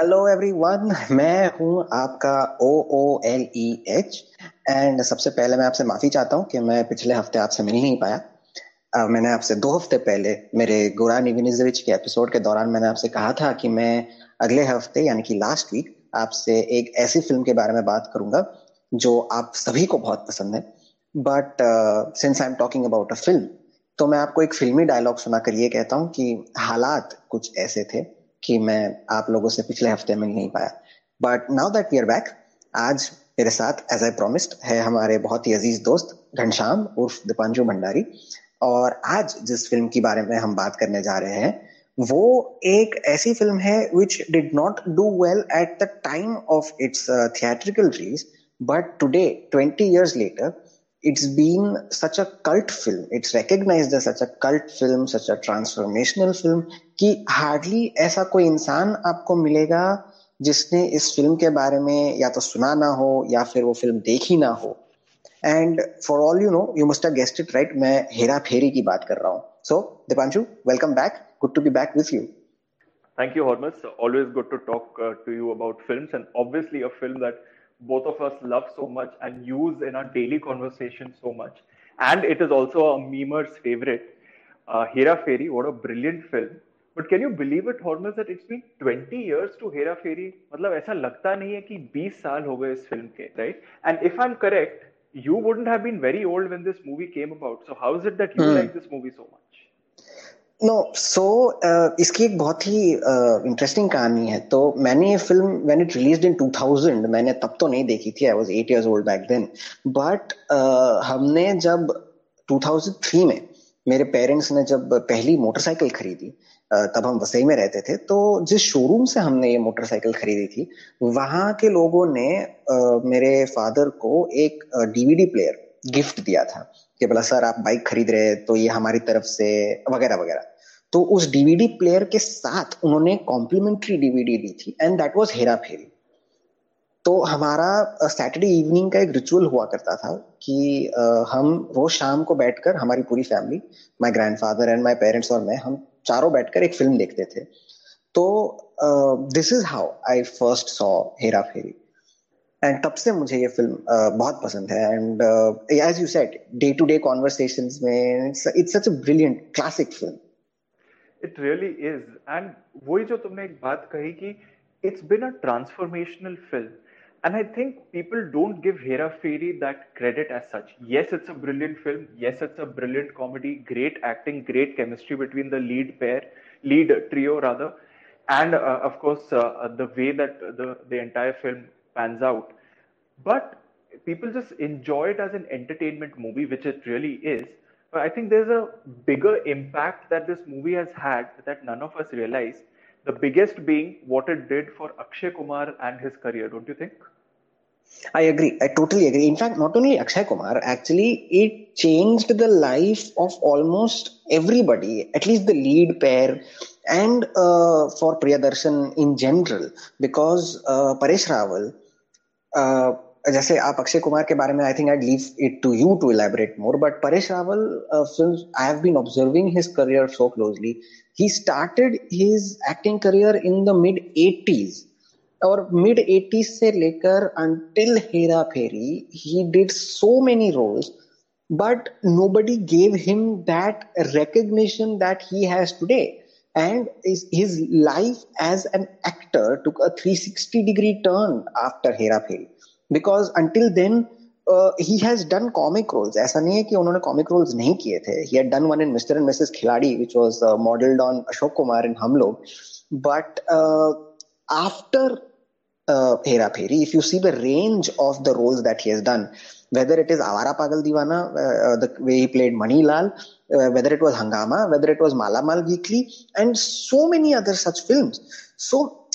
Hello everyone मैं हूँ आपका ओ O L E H and सबसे पहले मैं आपसे माफ़ी चाहता हूँ कि मैं पिछले हफ़्ते आपसे मिल नहीं पाया। Uh, मैंने आपसे दो हफ़्ते पहले मेरे गोरान इविनिजविच के एपिसोड के दौरान मैंने आपसे कहा था कि मैं अगले हफ़्ते यानी कि लास्ट वीक आपसे एक ऐसी फ़िल्म के बारे में बात करूँगा जो आप सभी को बहुत पसंद है। But since I am talking about a film तो मैं आपको एक फिल्मी डायलॉग सुनाकर ये कहता हूँ कि हालात कुछ ऐसे थे। कि मैं आप लोगों से पिछले हफ़्ते मिल नहीं पाया। But now that we are back आज मेरे साथ एज आई प्रोमिस्ड है हमारे बहुत ही अज़ीज़ दोस्त घनश्याम उर्फ़ दीपांजु भंडारी। और आज जिस फ़िल्म के बारे में हम बात करने जा रहे हैं, वो एक ऐसी फ़िल्म है which did not do well at the time of its theatrical release but today twenty years later it's been such a cult film it's recognized as such a cult film such a transformational film कि hardly ऐसा कोई इंसान आपको मिलेगा जिसने इस film के बारे में या तो सुना ना हो या फिर वो फ़िल्म देखी ना हो and for all you know you must have guessed it right मैं हेरा फेरी की बात कर रहा हूँ so Deepanshu welcome back good to be back with you Thank you, Hormus. Always good to talk uh, to you about films, and obviously a film that both of us love so much and use in our daily conversation so much. And it is also a memer's favorite. Uh, Hera Pheri, what a brilliant film. But can you believe it, Hormuz, that it's been 20 years to Hera Pheri? Matlab, aisa lagta nahi hai ki 20 saal ho is film ke, right? And if I'm correct, you wouldn't have been very old when this movie came about. So how is it that you hmm. like this movie so much? No so uh, इसकी एक बहुत ही interesting uh, कहानी है। तो मैंने ये film when it released in 2000 मैंने तब तो नहीं देखी थी I was 8 years old back then but हमने जब 2003 में मेरे पेरेंट्स ने जब पहली मोटरसाइकिल खरीदी uh, तब हम वसई में रहते थे तो जिस शोरूम से हमने ये मोटरसाइकिल खरीदी थी वहाँ के लोगों ने uh, मेरे फादर को एक डीवीडी प्लेयर गिफ्ट दिया था। कि बोला सर आप बाइक खरीद रहे हैं तो ये हमारी तरफ़ से वगैरह वगैरह। तो उस डीवीडी प्लेयर के साथ उन्होंने कॉम्प्लीमेंट्री डीवीडी दी थी and that was Hera Pheri तो हमारा सैटरडे इवनिंग का एक रिचुअल हुआ करता था कि uh, हम रोज शाम को बैठकर हमारी पूरी family my grandfather and my parents और मैं हम चारों बैठकर एक फ़िल्म देखते थे। तो this is how I first saw Hera Pheri and तब से मुझे ये फ़िल्म बहुत पसंद है। And as you said day to day conversation में it's such a brilliant classic film it really is and वही जो तुमने एक बात कही कि it's been a transformational film and I think people don't give Hera Pheri that credit as such yes it's a brilliant film yes it's a brilliant comedy great acting great chemistry between the lead pair lead trio rather and of course the way that the entire film pans out. But people just enjoy it as an entertainment movie, which it really is. But I think there's a bigger impact that this movie has had that none of us realize. The biggest being what it did for Akshay Kumar and his career, don't you think? I agree. I totally agree. In fact, not only Akshay Kumar, actually, it changed the life of almost everybody, at least the lead pair, and uh, for Priyadarshan in general, because uh, Paresh Rawal, जैसे आप अक्षय कुमार के बारे में I think I leave it to you to elaborate more but Paresh Rawal film I have been observing his career so closely he started his acting career in the mid eighties और mid eighties से लेकर until Hera Pheri he did so many roles but nobody gave him that recognition that he has today. and his, his life as an actor took a 360 degree turn after hera pheri because until then he has done comic roles ऐसा नहीं है कि उन्होंने comic roles नहीं किए थे he had done one in mister and Mrs खिलाड़ी which was modelled on Ashok Kumar इन हम लोग but after Hera Pheri if you see the range of the roles that he has done whether it is Avara Pagal Divana, uh, the way he played Manilal, uh, whether it was Hungama, whether it was Malamal Weekly, and so many other such films. So,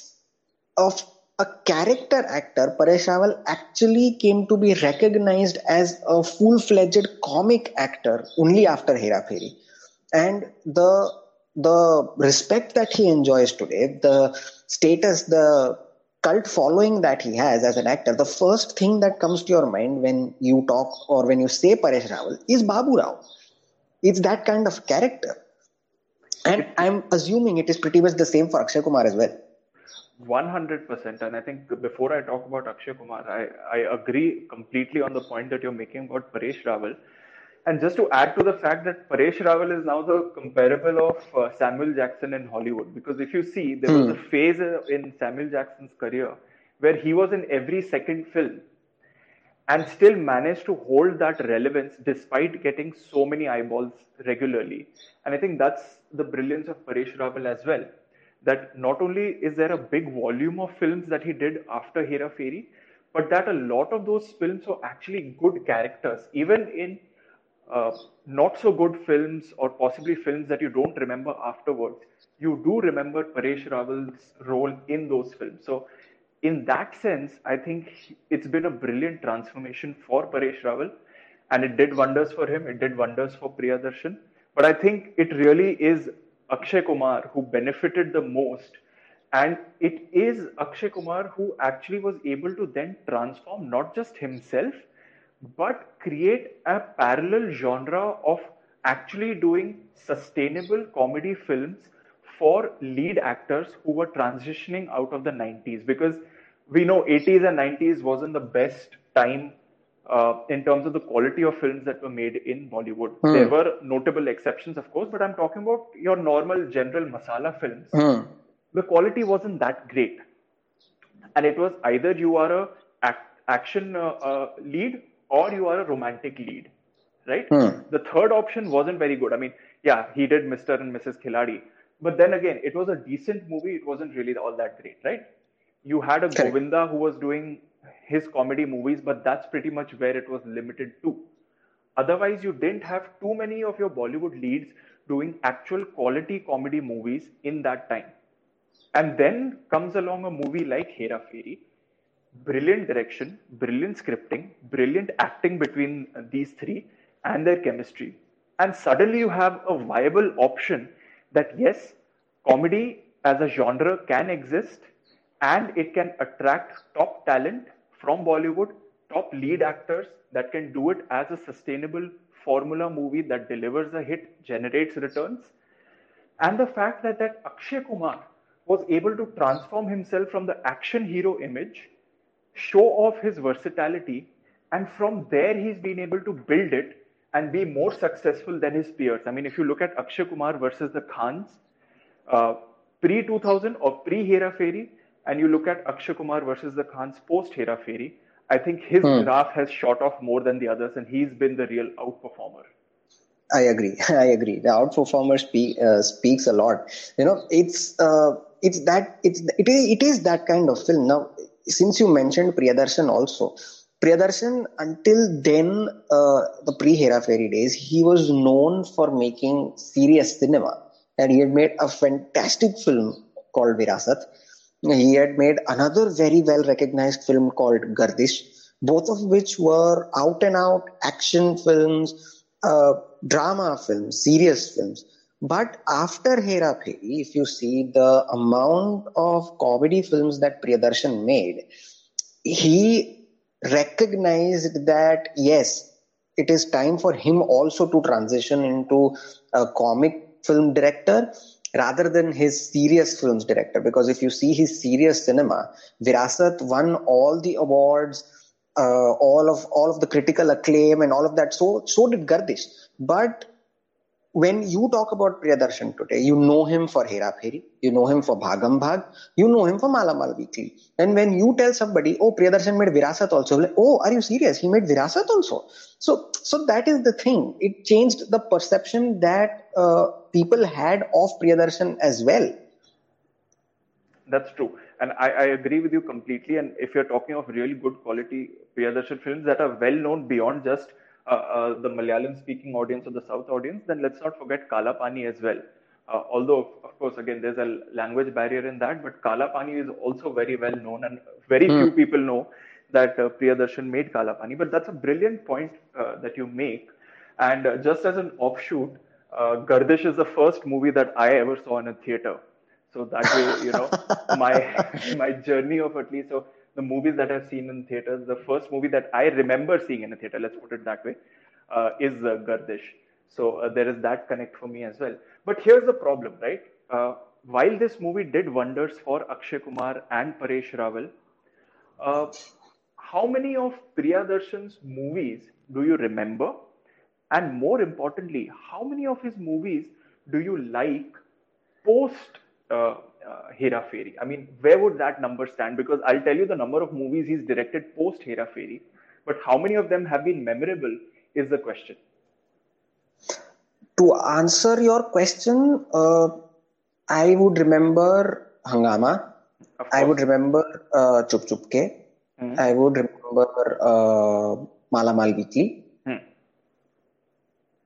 of a character actor, Paresh Rawal actually came to be recognized as a full-fledged comic actor only after Hera Pheri. And the the respect that he enjoys today, the status, the cult following that he has as an actor, the first thing that comes to your mind when you talk or when you say Paresh Rawal is Babu Rao. It's that kind of character. And I'm assuming it is pretty much the same for Akshay Kumar as well. 100%. And I think before I talk about Akshay Kumar, I, I agree completely on the point that you're making about Paresh Rawal. And just to add to the fact that Paresh Rawal is now the comparable of uh, Samuel Jackson in Hollywood. Because if you see, there was a hmm. phase in Samuel Jackson's career where he was in every second film and still managed to hold that relevance despite getting so many eyeballs regularly. And I think that's the brilliance of Paresh Rawal as well. That not only is there a big volume of films that he did after Hera Pheri, but that a lot of those films were actually good characters, even in uh, not so good films or possibly films that you don't remember afterwards. You do remember Paresh Rawal's role in those films. So in that sense, I think it's been a brilliant transformation for Paresh Rawal, and it did wonders for him. It did wonders for Priyadarshan. But I think it really is Akshay Kumar who benefited the most, and it is Akshay Kumar who actually was able to then transform not just himself, but create a parallel genre of actually doing sustainable comedy films for lead actors who were transitioning out of the 90s because we know 80s and 90s wasn't the best time uh, in terms of the quality of films that were made in Bollywood. Hmm. There were notable exceptions, of course, but I'm talking about your normal general masala films. Hmm. The quality wasn't that great, and it was either you are a act, action uh, uh, lead or you are a romantic lead, right? Hmm. The third option wasn't very good. I mean, yeah, he did Mr. and Mrs. Khiladi, but then again, it was a decent movie. It wasn't really all that great, right? you had a Govinda who was doing his comedy movies, but that's pretty much where it was limited to. Otherwise, you didn't have too many of your Bollywood leads doing actual quality comedy movies in that time. And then comes along a movie like Hera Pheri. Brilliant direction, brilliant scripting, brilliant acting between these three and their chemistry. And suddenly you have a viable option that yes, comedy as a genre can exist and it can attract top talent from Bollywood, top lead actors that can do it as a sustainable formula movie that delivers a hit, generates returns. And the fact that that Akshay Kumar was able to transform himself from the action hero image, show off his versatility, and from there he's been able to build it and be more successful than his peers. I mean, if you look at Akshay Kumar versus the Khans, uh, pre 2000 or pre Hera Pheri, and you look at Akshay Kumar versus the Khans post Hera Pheri, I think his hmm. graph has shot off more than the others, and he's been the real outperformer. I agree. I agree. The outperformer speak, uh, speaks a lot. You know, it's uh, it's that it's it is it is that kind of film. Now, since you mentioned Priyadarshan also, Priyadarshan until then, uh, the pre Hera Pheri days, he was known for making serious cinema, and he had made a fantastic film called Virasat he had made another very well recognized film called Gardish, both of which were out and out action films, uh, drama films, serious films. But after Hera Pheri, if you see the amount of comedy films that Priyadarshan made, he recognized that yes, it is time for him also to transition into a comic film director rather than his serious films director. Because if you see his serious cinema, Virasat won all the awards, uh, all of all of the critical acclaim and all of that. So so did Gardish. But when you talk about Priyadarshan today, you know him for Hera Pheri, you know him for Bhagam Bhag, you know him for Malamal Weekly. And when you tell somebody, oh, Priyadarshan made Virasat also, like, oh, are you serious? He made Virasat also. So, so that is the thing. It changed the perception that uh, people had of Priyadarshan as well. That's true. And I, I, agree with you completely. And if you're talking of really good quality Priyadarshan films that are well known beyond just the Malayalam speaking audience or the South audience, then let's not forget Kala Pani as well. Uh, although, of course, again, there's a language barrier in that, but Kala Pani is also very well known, and very mm. few people know that uh, Priyadarshan made Kala Pani. But that's a brilliant point uh, that you make. And uh, just as an offshoot, uh, Gardish is the first movie that I ever saw in a theater. So that way, you know, my my journey of at least so the movies that I've seen in theaters, the first movie that I remember seeing in a theater, let's put it that way, uh, is uh, Gardish. So uh, there is that connect for me as well. But here's the problem, right? Uh, while this movie did wonders for Akshay Kumar and Paresh Rawal, uh, how many of Priyadarshan's movies do you remember? And more importantly, how many of his movies do you like post uh, Hera Pheri? I mean, where would that number stand? Because I'll tell you the number of movies he's directed post Hera Pheri, but how many of them have been memorable is the question. To answer your question, uh, I would remember Hungama. I would remember uh, Chup Chup Ke. Mm-hmm. I would remember uh, Malamal Weekly. Hmm.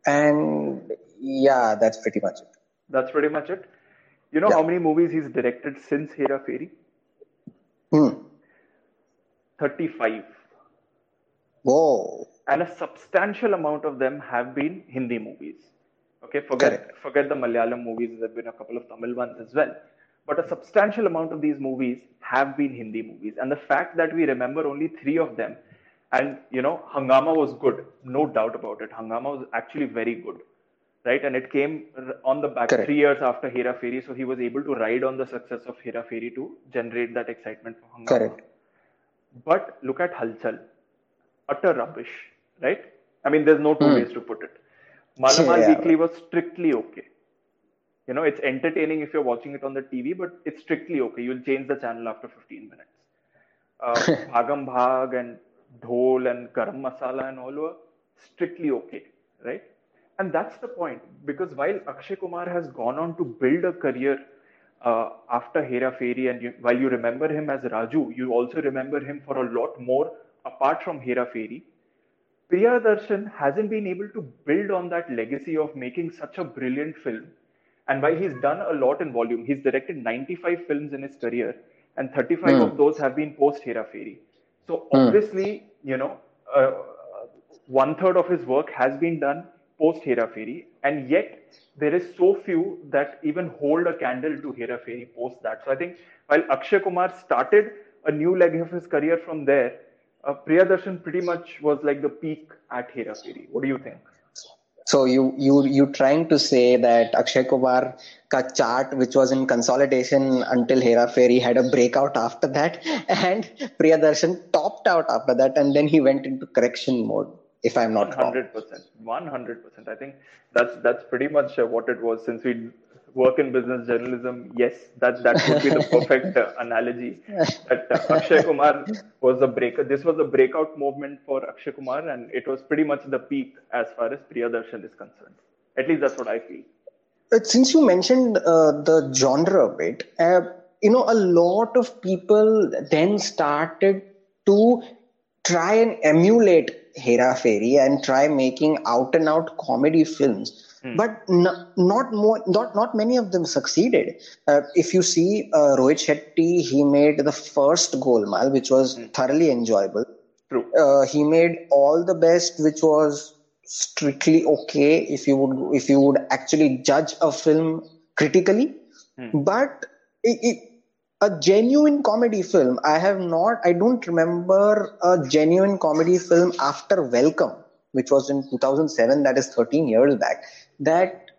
And yeah, that's pretty much it. That's pretty much it. You know yeah. how many movies he's directed since Hera Pheri? Hmm. 35. Whoa. And a substantial amount of them have been Hindi movies. Okay, forget Correct. forget the Malayalam movies. There have been a couple of Tamil ones as well. But a substantial amount of these movies have been Hindi movies. And the fact that we remember only three of them, and you know, Hungama was good, no doubt about it. Hungama was actually very good right? And it came on the back Correct. three years after Hera Pheri, so he was able to ride on the success of Hera Pheri to generate that excitement for Hungama. Correct. But look at Hulchul, utter rubbish, right? I mean, there's no two hmm. ways to put it. Malamal yeah. Weekly was strictly okay. You know, it's entertaining if you're watching it on the TV, but it's strictly okay. You'll change the channel after 15 minutes. Uh, Bhagam Bhag and Dhol and Garam Masala and all were strictly okay, right? And that's the point because while Akshay Kumar has gone on to build a career uh, after Hera Pheri, and you, while you remember him as Raju, you also remember him for a lot more apart from Hera Pheri. Priyadarshan hasn't been able to build on that legacy of making such a brilliant film. And while he's done a lot in volume, he's directed 95 films in his career, and 35 mm. of those have been post Hera Pheri. So hmm. obviously, mm. you know, uh, one third of his work has been done post Hera and yet there is so few that even hold a candle to Hera post that. So I think while Akshay Kumar started a new leg of his career from there, uh, Priyadarshan pretty much was like the peak at Hera. What do you think? So you you you trying to say that Akshay Kumar ka chart, which was in consolidation until Hera Pheri, had a breakout after that, and Priyadarshan topped out after that, and then he went into correction mode if I'm not 100%. 100%. I think that's that's pretty much uh, what it was. Since we work in business journalism, yes, that that would be the perfect uh, analogy. That uh, Akshay Kumar was the breaker. This was a breakout movement for Akshay Kumar, and it was pretty much the peak as far as Priyadarshan is concerned. At least that's what I feel. Uh, since you mentioned uh, the genre a bit, uh, you know, a lot of people then started to try and emulate Hera Pheri and try making out and out comedy films. Hmm. But n- not more, not not many of them succeeded. Uh, if you see uh, Rohit Shetty, he made the first Golmaal, which was hmm. thoroughly enjoyable. True. Uh, he made all the best, which was strictly okay if you would if you would actually judge a film critically. Hmm. But it, it, a genuine comedy film. I have not, I don't remember a genuine comedy film after Welcome, which was in 2007, that is 13 years back, that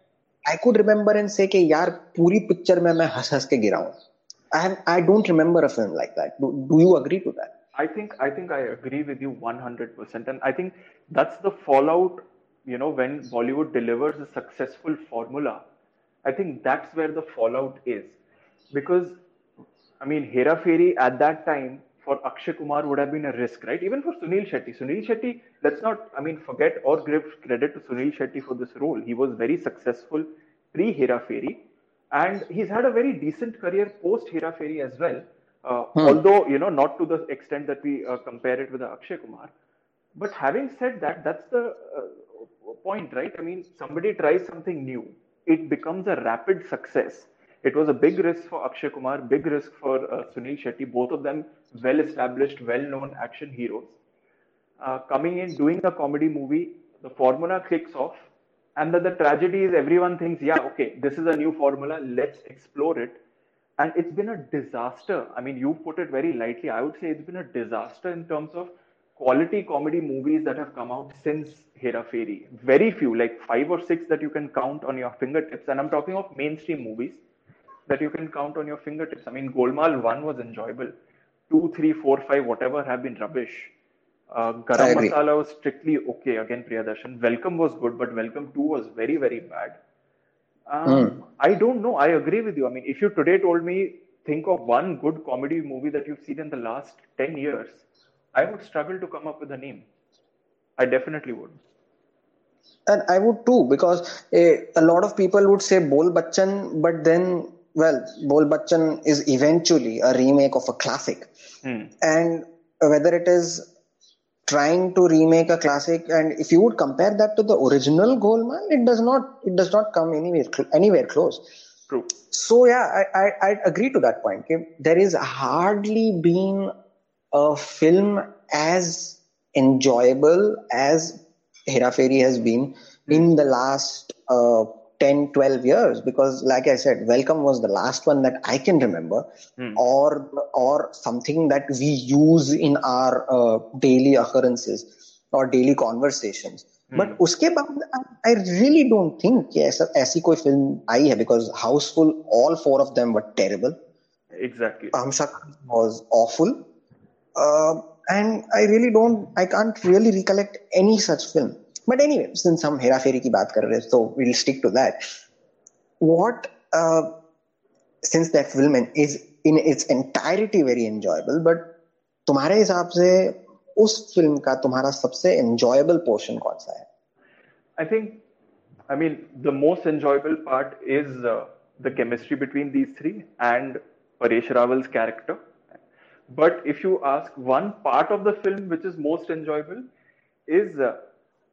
I could remember and say, कि यार पूरी picture में मैं हंस हंस के गिरा हूँ. I have, I don't remember a film like that. Do, do you agree to that? I think I think I agree with you 100%, and I think that's the fallout. You know, when Bollywood delivers a successful formula, I think that's where the fallout is, because I mean, Hera Pheri at that time for Akshay Kumar would have been a risk, right? Even for Sunil Shetty. Sunil Shetty, let's not, I mean, forget or give credit to Sunil Shetty for this role. He was very successful pre Hera Pheri, and he's had a very decent career post Hera Pheri as well. Uh, hmm. Although, you know, not to the extent that we uh, compare it with Akshay Kumar. But having said that, that's the uh, point, right? I mean, somebody tries something new, it becomes a rapid success it was a big risk for Akshay Kumar, big risk for uh, Sunil Shetty, both of them well established, well known action heroes. Uh, coming in, doing a comedy movie, the formula clicks off, and then the tragedy is everyone thinks, yeah, okay, this is a new formula, let's explore it. And it's been a disaster. I mean, you put it very lightly. I would say it's been a disaster in terms of quality comedy movies that have come out since Hera Pheri. Very few, like five or six that you can count on your fingertips. And I'm talking of mainstream movies that you can count on your fingertips. I mean, Golmaal 1 was enjoyable. 2, 3, 4, 5, whatever have been rubbish. Uh, Garam Masala was strictly okay. Again, Priyadarshan. Welcome was good, but Welcome 2 was very, very bad. Um, mm. I don't know. I agree with you. I mean, if you today told me, think of one good comedy movie that you've seen in the last 10 years, I would struggle to come up with a name. I definitely would. And I would too, because a, a lot of people would say Bol Bachchan, but then, well, Bol Bachchan is eventually a remake of a classic. Hmm. And whether it is trying to remake a classic, and if you would compare that to the original Golmaal, it does not, it does not come anywhere, anywhere close. True. So yeah, I, I, I agree to that point. Okay? There is hardly been a film as enjoyable as Hera Pheri has been in the last uh, 10 12 years because like i said welcome was the last one that i can remember hmm. or or something that we use in our uh, daily occurrences or daily conversations. Hmm. But uske baad i really don't think yes aisi koi film aayi hai because houseful all four of them were terrible. Exactly. Amshak was awful. Uh, and i really don't i can't really recollect any such film. But anyway, since हम हेरा फेरी की बात कर रहे हैं, we'll stick to that. What, uh, since that film is in its entirety very enjoyable, but तुम्हारे हिसाब से उस फ़िल्म का तुम्हारा सबसे enjoyable portion कौन सा है? I think, I mean, the most enjoyable part is uh, the chemistry between these three and Paresh Rawal's character. But if you ask one part of the film which is most enjoyable is uh,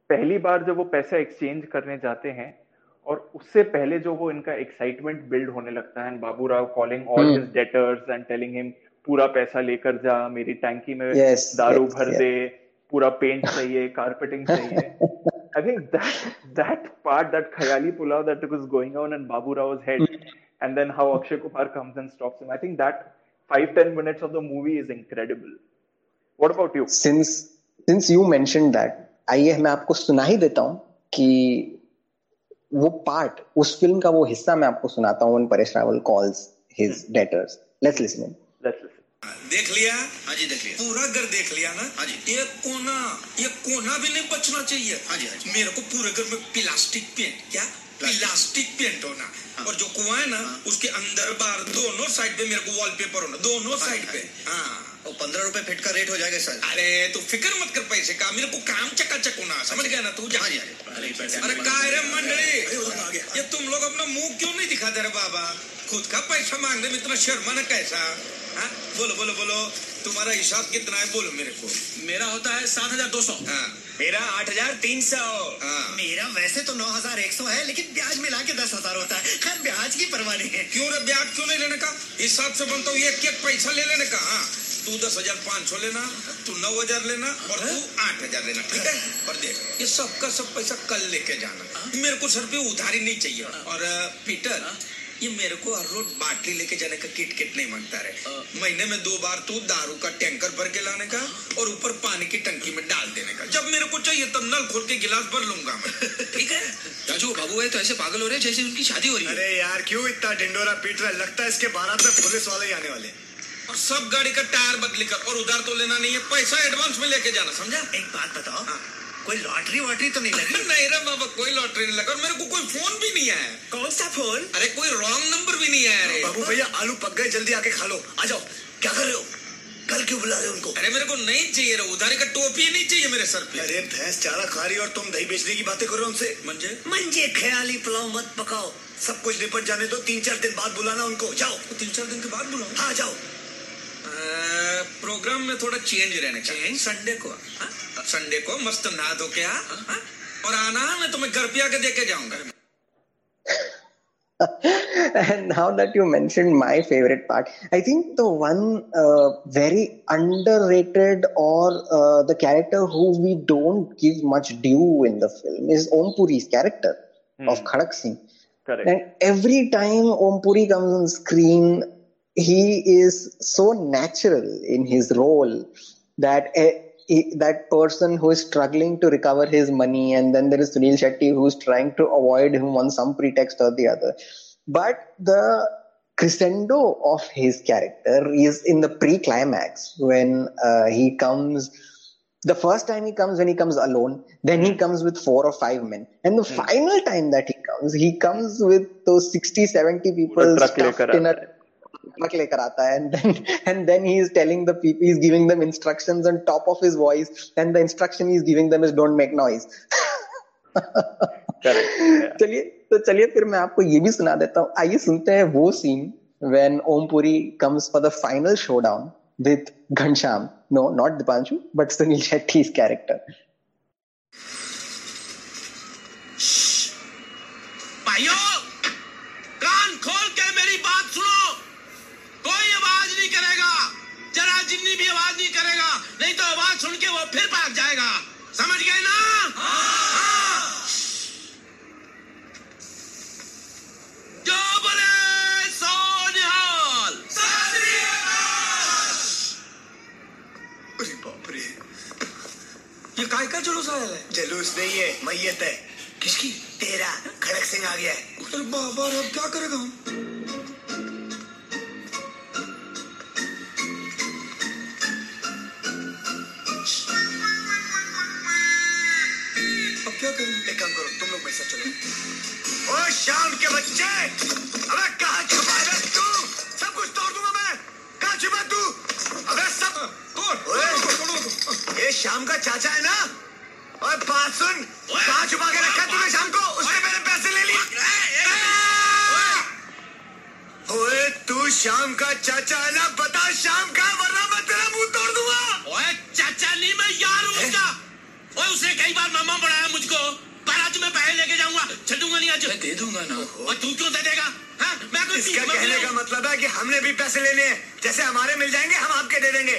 पहली बार जब वो पैसा exchange करने जाते हैं और उससे पहले जो वो इनका एक्साइटमेंट बिल्ड होने लगता है Babu Rao calling all his debtors and telling him पूरा पैसा लेकर जा मेरी टैंकी में yes, दारू yes, भर yeah. दे पूरा पेंट चाहिए कारपेटिंग चाहिए. I think that that part that खयाली pulao that was going on in Babu Rao's head and then how Akshay Kumar comes and stops him I think that 5 10 minutes of the movie is incredible what about you since since you mentioned that आइए मैं आपको सुना ही देता हूँ कि वो part उस film का वो हिस्सा मैं आपको सुनाता हूँ Paresh Rawal calls his debtors let's listen let's listen देख लिया? हाँ जी देख लिया। पूरा घर देख लिया ना? हाँ जी। ये कोना ये कोना भी नहीं बचना चाहिए। हाँ जी हाँ जी। मेरे को पूरे घर में प्लास्टिक पेंट क्या? प्लास्टिक पेंट होना। हाँ। और जो कुआँ है ना हाँ। उसके अंदर बाहर दोनों साइड पे मेरे को वॉलपेपर होना। दोनों साइड हाँ पे। हाँ। पंद्रह रुपए फिट का रेट हो जाएगा सर। अरे तू फ़िक्र मत कर पैसे का मेरे को काम चकाचक होना समझ गया ना तू? जा। अरे काय मंडली? ये तुम लोग अपना मुँह क्यों नहीं दिखाते रे बाबा? खुद का पैसा मांगने में इतना शर्मा कैसा? हाँ? बोलो बोलो बोलो। तुम्हारा हिसाब कितना है बोलो मेरे को। मेरा होता है सात हज़ार दो सौ। हाँ। मेरा आठ हज़ार तीन सौ। हाँ। मेरा वैसे तो नौ हज़ार एक सौ है लेकिन ब्याज मिला के दस हज़ार होता है। खैर ब्याज की परवाह नहीं है। क्यों रे ब्याज क्यों नहीं लेने का? हिसाब से बनता हूँ एक एक पैसा ले लेने का हाँ। तू दस हज़ार पाँच सौ लेना तू नौ हज़ार लेना और तू आठ हज़ार लेना ठीक है? और देख ये सबका सब पैसा कल लेके जाना। हाँ। मेरे को सर पे उधारी नहीं चाहिए। और पीटर ये मेरे को हर रोज बाटली लेके जाने का किट किट नहीं माँगता रहे। महीने में दो बार तू दारू का टैंकर भर के लाने का और ऊपर पानी की टंकी में डाल देने का। जब मेरे को चाहिए तब नल खोल के गिलास भर लूँगा मैं। ठीक है? राजू बाबू है तो ऐसे पागल हो रहे हैं जैसे उनकी शादी हो रही है। अरे यार क्यों इतना ढिंडोरा पीट रहा है? लगता है इसके बारात में पुलिस वाले ही आने वाले और सब गाड़ी का टायर बदली कर और उधार तो लेना नहीं है पैसा एडवांस में लेके जाना समझा? एक बात बताओ हाँ। कोई लॉटरी वॉटरी तो नहीं लगी? नहीं रे बाबा कोई लॉटरी नहीं लगा और मेरे को कोई फ़ोन भी नहीं आया। कौन सा फ़ोन अरे कोई रॉन्ग नंबर भी नहीं आया रे। बाबू भैया आलू पक गए जल्दी आके खा लो। आ जाओ क्या कर रहे हो? कल क्यों बुला रहे उनको? अरे मेरे को नहीं चाहिए रे उधारी का टोपी नहीं चाहिए मेरे सर पे। अरे भैंस चारा खा रही और तुम दही बेचने की बातें कर रहे हो उनसे? मंजे? मंजे ख्याली पुलाव मत पकाओ। सब कुछ निपट जाने दो तीन चार दिन बाद बुलाना उनको। जाओ। तो तीन चार दिन के बाद बुलाओ हाँ जाओ। प्रोग्राम में थोड़ा चेंज रहने का चेंज संडे को संडे को मस्त नहा धो के आ और आना मैं तुम्हें घर पे आके देके जाऊँगा and now that you mentioned my favorite part, I think the one uh, very underrated or uh, the character who we don't give much due in the film is Om Puri's character hmm. of Khadak Singh. Correct. And every time Om Puri comes on screen, he is so natural in his role that a, he, that person who is struggling to recover his money, and then there is Sunil Shetty who's trying to avoid him on some pretext or the other. But the crescendo of his character is in the pre-climax when uh, he comes the first time he comes when he comes alone then he comes with four or five men and the mm. final time that he comes he comes with those 60 70 people stuffed in a नमक लेकर आता है and then and then he is telling the people is giving them instructions on top of his voice and the instruction he is giving them is don't make noise चलिए तो चलिए फिर मैं आपको ये भी सुना देता हूँ। आइए सुनते हैं वो scene when Om Puri comes for the final showdown with Ghanshyam no not Deepanshu but Suniel Shetty is character भाइयों जिन्नी भी आवाज़ नहीं करेगा नहीं तो आवाज़ सुन के वो फिर भाग जाएगा। समझ गए ना? जो बोले सो अरे बाप रे ये काय का जुलूस आया है? जलूस नहीं है मैयत है। किसकी? तेरा खड़क सिंह आ गया है। अरे बाबा अब क्या करेगा हम? एक काम करो तुम लोग मेरे साथ चलो। ओ शाम के बच्चे! अबे कहाँ छुपा है तू? सब कुछ तोड़ दूँगा मैं। कहाँ छुपा तू? अबे सब ओए, ये शाम का चाचा है ना? और बात सुन। कहाँ छुपा के रखा तूने शाम को? उसने मेरे पैसे ले लिए। ओए तू शाम का चाचा है ना? बता शाम का वरना मैं तेरा मुँह तोड़ दूँगा। ओए चाचा नहीं मैं यार हूँ? उसका। ओए उसने कई बार मामा बनाया मुझको। मैं पैसे लेके जाऊँगा। छूँगा नहीं आज। मैं दे दूँगा ना। और तू क्यों दे देगा? हाँ? मैं इसका कहने का मतलब है कि हमने भी पैसे लेने हैं। जैसे हमारे मिल जाएँगे हम आपके दे देंगे।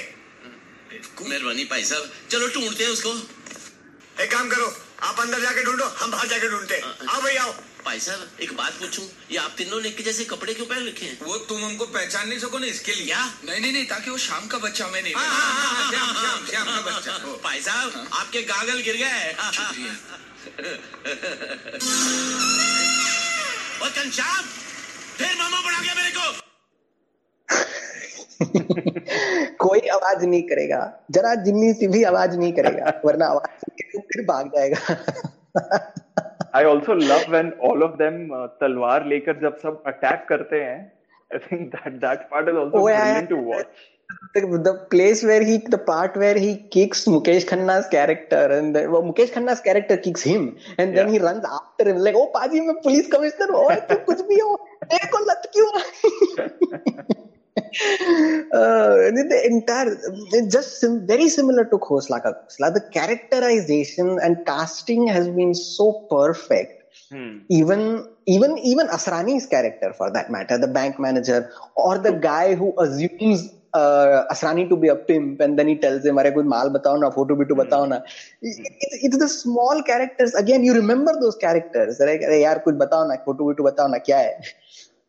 मेहरबानी भाई साहब। चलो ढूंढते हैं उसको। एक काम करो आप अंदर जाके ढूंढो हम बाहर जाके ढूंढते हैं। आओ भाई आओ। भाई साहब एक बात पूछूँ। ये आप तीनों ने जैसे कपड़े क्यों पहन रखे हैं? वो तुम हमको पहचान नहीं सको ना इसके लिए। नहीं नहीं नहीं ताकि वो शाम का बच्चा मैं नहीं हाँ। हाँ, हाँ, हाँ, हाँ, भाई साहब आपके गागल गिर गए। फिर मामा गया मेरे को। कोई आवाज़ नहीं करेगा। जरा जिन्नी सी भी आवाज़ नहीं करेगा वरना आवाज़ फिर भाग जाएगा। I also love when all of them तलवार लेकर जब सब अटैक करते हैं I think that also part is also to watch the, the place where he the part where he kicks Mukesh Khanna's character and then well, Mukesh Khanna's character kicks him and then yeah. he runs after him like oh Paji मैं police commissioner हो तू कुछ भी हो तेरे को a क्यों oh, uh, the entire just sim- very similar to Khosla ka Ghosla. The characterization and casting has been so perfect. Hmm. Even even even Asrani's character, for that matter, the bank manager or the guy who assumes uh, Asrani to be a pimp, and then he tells him, "Arey, maal batao na, photo bitu batao na." It's, it's the small characters. Again, you remember those characters. Right? Yaar, kuch batao na, photo bitu batao na, kya hai?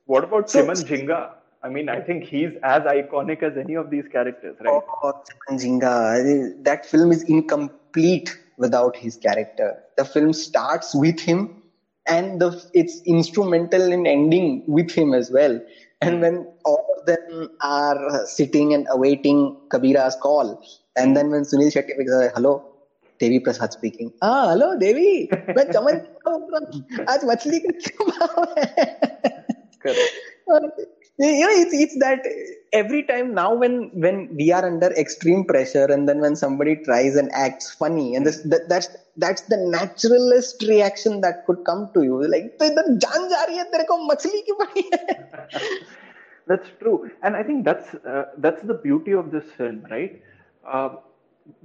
What about so, Simon Jhinga? I mean, I think he's as iconic as any of these characters, right? Oh, Simon Jhinga. Eh, that film is incomplete without his character. The film starts with him, and the, it's instrumental in ending with him as well. And when all of them are sitting and awaiting Kabira's call, and then when Sunil Shetty picks up, hello, Devi Prasad speaking हाँ hello देवी मैं चमन आज मछली का क्या भाव है Correct. you know it's, it's that every time now when when we are under extreme pressure and then when somebody tries and acts funny and this that, that's that's the naturalist reaction that could come to you. Like that's true. And i think that's uh, that's the beauty of this film right? Uh,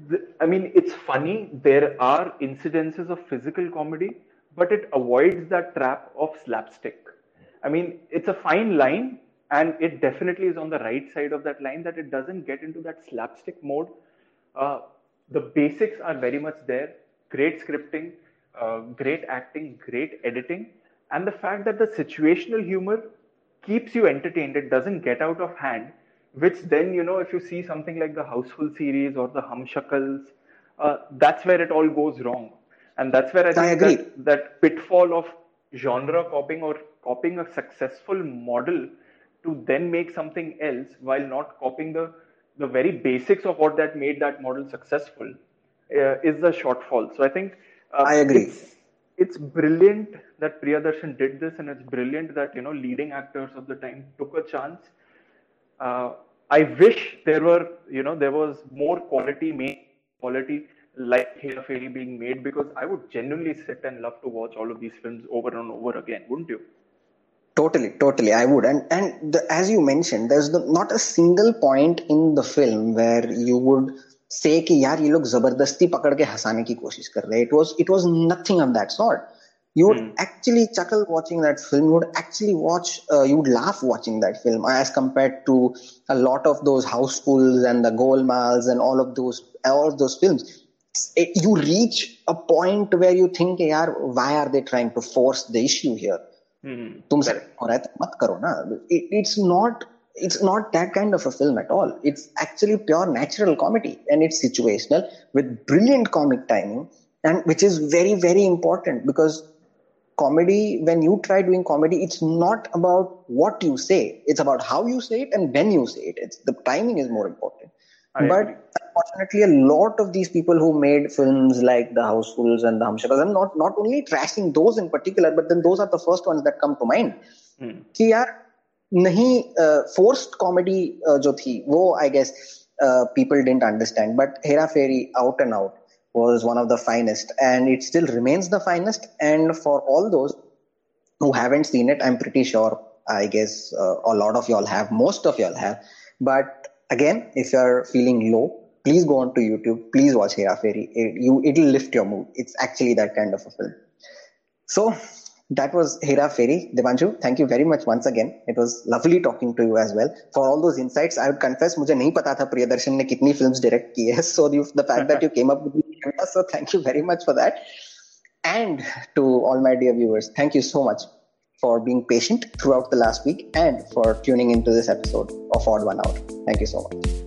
the, i mean it's funny. There are incidences of physical comedy but it avoids that trap of slapstick. I mean it's a fine line and it definitely is on the right side of that line that it doesn't get into that slapstick mode. Uh, the basics are very much there. Great scripting, uh, great acting, great editing, and the fact that the situational humor keeps you entertained. It doesn't get out of hand. Which then, you know, if you see something like the Houseful series or the Hum Shakals, uh, that's where it all goes wrong. And that's where I think agree. That, that pitfall of genre copying or copying a successful model to then make something else while not copying the the very basics of what that made that model successful uh, is the shortfall. So I think uh, I agree. It's, it's brilliant that Priyadarshan did this, and it's brilliant that you know leading actors of the time took a chance. Uh, I wish there were you know there was more quality made quality like Hera Pheri being made because I would genuinely sit and love to watch all of these films over and over again, wouldn't you? Totally, totally, I would. And and the, as you mentioned, there's the, not a single point in the film where you would say कि यार ये लोग जबरदस्ती पकड़ के हंसाने की कोशिश कर रहे. It was it was nothing of that sort. You would actually chuckle watching that film. You would actually watch. Uh, you would laugh watching that film as compared to a lot of those housefuls and the Golmals and all of those all of those films. It, you reach a point where you think, यार, why are they trying to force the issue here? तुमसे हो रहा है तो मत करो ना it's not it's not that kind of a film at all. It's actually pure natural comedy and it's situational with brilliant comic timing and which is very, very important because comedy, when you try doing comedy, it's not about what you say. It's about how you say it and when you say it. It's the timing is more important. I but agree. unfortunately, a lot of these people who made films like The Housefuls and The Humshakas, I'm not, not only trashing those in particular, but then those are the first ones that come to mind. कि यार नहीं forced comedy जो थी वो I guess people didn't understand but hera fairy out and out was one of the finest and it still remains the finest and for all those who haven't seen it i'm pretty sure i guess uh, a lot of y'all have most of y'all have but again, if you are feeling low, please go on to YouTube. Please watch Hera Pheri. It, you, it'll lift your mood. It's actually that kind of a film. So that was Hera Pheri. Devanshu, thank you very much once again. It was lovely talking to you as well. For all those insights, I would confess, मुझे नहीं पता था प्रियदर्शन ने कितनी films direct की है. So the, the fact that you came up with me, so thank you very much for that. And to all my dear viewers, thank you so much for being patient throughout the last week and for tuning into this episode of Odd One Out. Thank you so much.